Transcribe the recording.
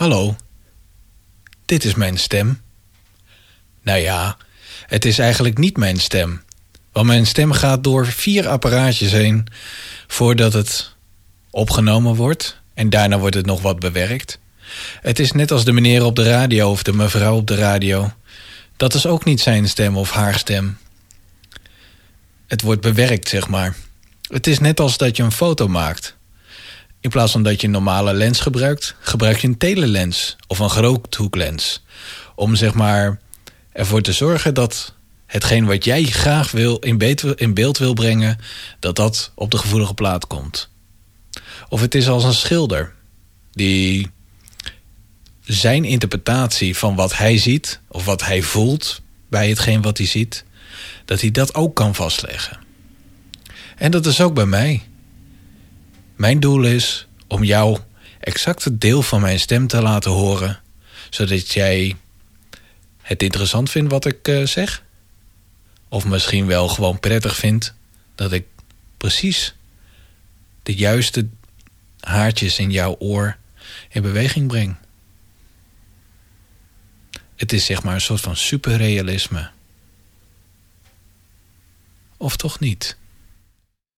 Hallo, dit is mijn stem. Nou ja, het is eigenlijk niet mijn stem. Want mijn stem gaat door vier apparaatjes heen voordat het opgenomen wordt. En daarna wordt het nog wat bewerkt. Het is net als de meneer op de radio of de mevrouw op de radio. Dat is ook niet zijn stem of haar stem. Het wordt bewerkt, zeg maar. Het is net als dat je een foto maakt. In plaats van dat je een normale lens gebruikt, gebruik je een telelens of een groothoeklens. Om zeg maar ervoor te zorgen dat hetgeen wat jij graag wil in, in beeld wil brengen, dat dat op de gevoelige plaat komt. Of het is als een schilder die zijn interpretatie van wat hij ziet of wat hij voelt bij hetgeen wat hij ziet, dat hij dat ook kan vastleggen. En dat is ook bij mij. Mijn doel is om jou exact het deel van mijn stem te laten horen, zodat jij het interessant vindt wat ik uh, zeg. Of misschien wel gewoon prettig vindt dat ik precies de juiste haartjes in jouw oor in beweging breng. Het is zeg maar een soort van superrealisme. Of toch niet?